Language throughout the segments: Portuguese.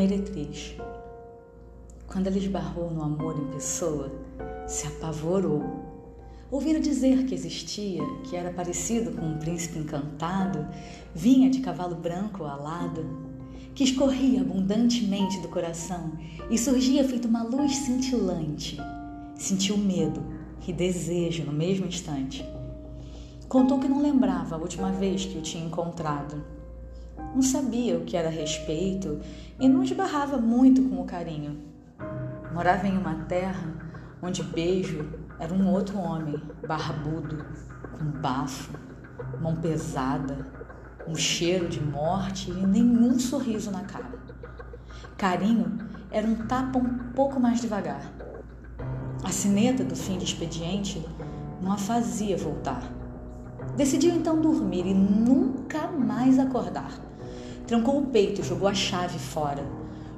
meretriz. Quando ela esbarrou no amor em pessoa, se apavorou. Ouvira dizer que existia, que era parecido com um príncipe encantado, vinha de cavalo branco alado, que escorria abundantemente do coração e surgia feito uma luz cintilante. Sentiu medo e desejo no mesmo instante. Contou que não lembrava a última vez que o tinha encontrado. Não sabia o que era respeito e não esbarrava muito com o carinho. Morava em uma terra onde beijo era um outro homem, barbudo, com bafo, mão pesada, um cheiro de morte e nenhum sorriso na cara. Carinho era um tapa um pouco mais devagar. A sineta do fim de expediente não a fazia voltar. Decidiu então dormir e nunca mais acordar. Trancou o peito jogou a chave fora.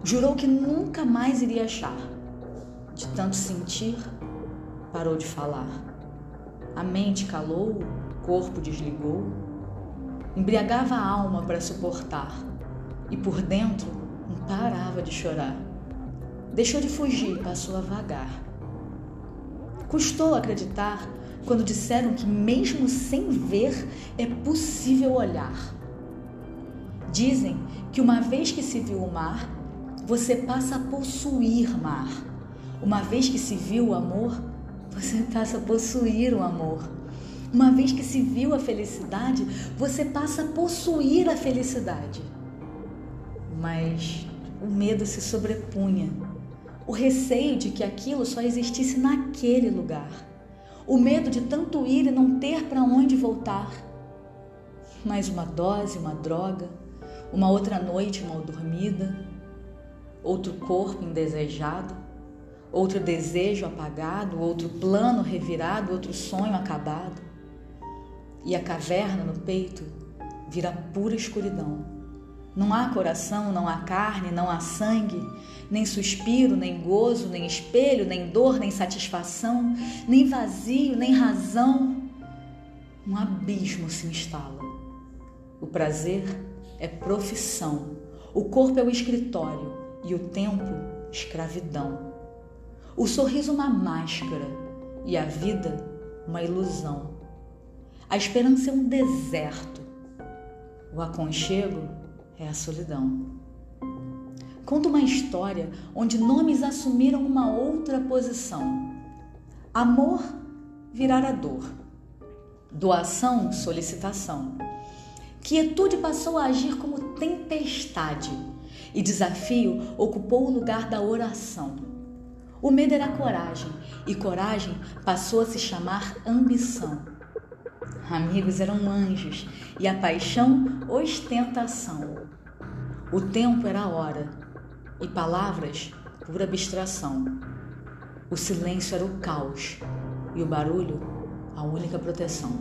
Jurou que nunca mais iria achar. De tanto sentir, parou de falar. A mente calou, o corpo desligou. Embriagava a alma para suportar e por dentro não parava de chorar. Deixou de fugir e passou a vagar. Custou acreditar quando disseram que, mesmo sem ver, é possível olhar. Dizem que uma vez que se viu o mar, você passa a possuir mar. Uma vez que se viu o amor, você passa a possuir o amor. Uma vez que se viu a felicidade, você passa a possuir a felicidade. Mas o medo se sobrepunha, o receio de que aquilo só existisse naquele lugar, o medo de tanto ir e não ter para onde voltar. Mais uma dose, uma droga, uma outra noite mal dormida, outro corpo indesejado outro desejo apagado, outro plano revirado, outro sonho acabado. E a caverna no peito vira pura escuridão. Não há coração, não há carne, não há sangue, nem suspiro, nem gozo, nem espelho, nem dor, nem satisfação, nem vazio, nem razão. Um abismo se instala. O prazer é profissão, o corpo é o escritório e o tempo, escravidão. O sorriso uma máscara e a vida uma ilusão. A esperança é um deserto. O aconchego é a solidão. Conta uma história onde nomes assumiram uma outra posição. Amor virar dor. Doação, solicitação. Quietude passou a agir como tempestade e desafio ocupou o lugar da oração. O medo era coragem e coragem passou a se chamar ambição. Amigos eram anjos e a paixão ostentação. O tempo era hora e palavras pura abstração. O silêncio era o caos e o barulho a única proteção.